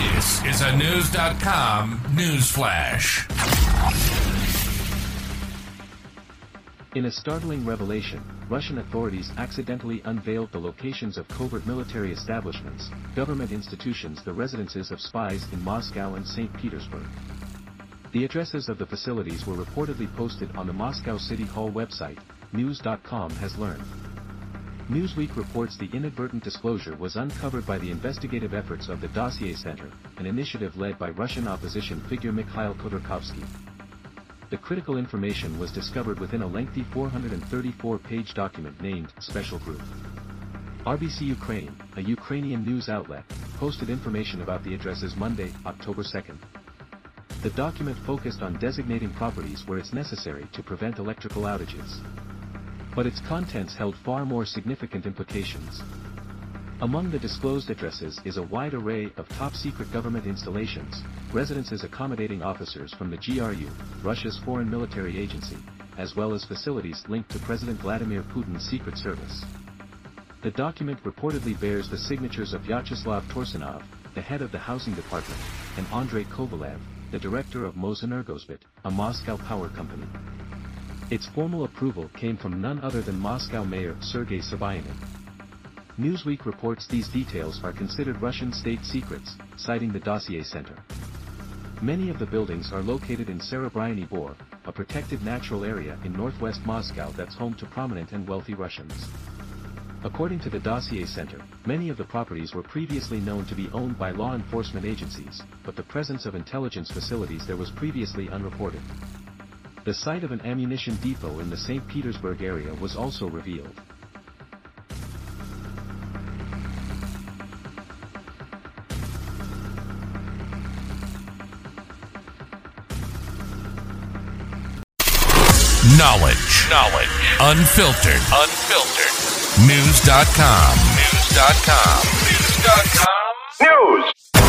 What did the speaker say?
This is a Knewz.com news flash. In a startling revelation, Russian authorities accidentally unveiled the locations of covert military establishments, government institutions the residences of spies in Moscow and St. Petersburg. The addresses of the facilities were reportedly posted on the Moscow City Hall website, Knewz.com has learned. Newsweek reports the inadvertent disclosure was uncovered by the investigative efforts of the Dossier Center, an initiative led by Russian opposition figure Mikhail Khodorkovsky. The critical information was discovered within a lengthy 434-page document named Special Group. RBC Ukraine, a Ukrainian news outlet, posted information about the addresses Monday, October 2nd. The document focused on designating properties where it's necessary to prevent electrical outages. But its contents held far more significant implications. Among the disclosed addresses is a wide array of top-secret government installations, residences accommodating officers from the GRU, Russia's foreign military agency, as well as facilities linked to President Vladimir Putin's Secret Service. The document reportedly bears the signatures of Vyacheslav Tursunov, the head of the housing department, and Andrei Kovalev, the director of Mosenergosbit, a Moscow power company. Its formal approval came from none other than Moscow Mayor Sergei Sobyanin. Newsweek reports these details are considered Russian state secrets, citing the Dossier Center. Many of the buildings are located in Serebryany Bor, a protected natural area in northwest Moscow that's home to prominent and wealthy Russians. According to the Dossier Center, many of the properties were previously known to be owned by law enforcement agencies, but the presence of intelligence facilities there was previously unreported. The site of an ammunition depot in the St. Petersburg area was also revealed. Knowledge. Knowledge. Unfiltered. Unfiltered. Knewz.com. Knewz.com. Knewz.com. News.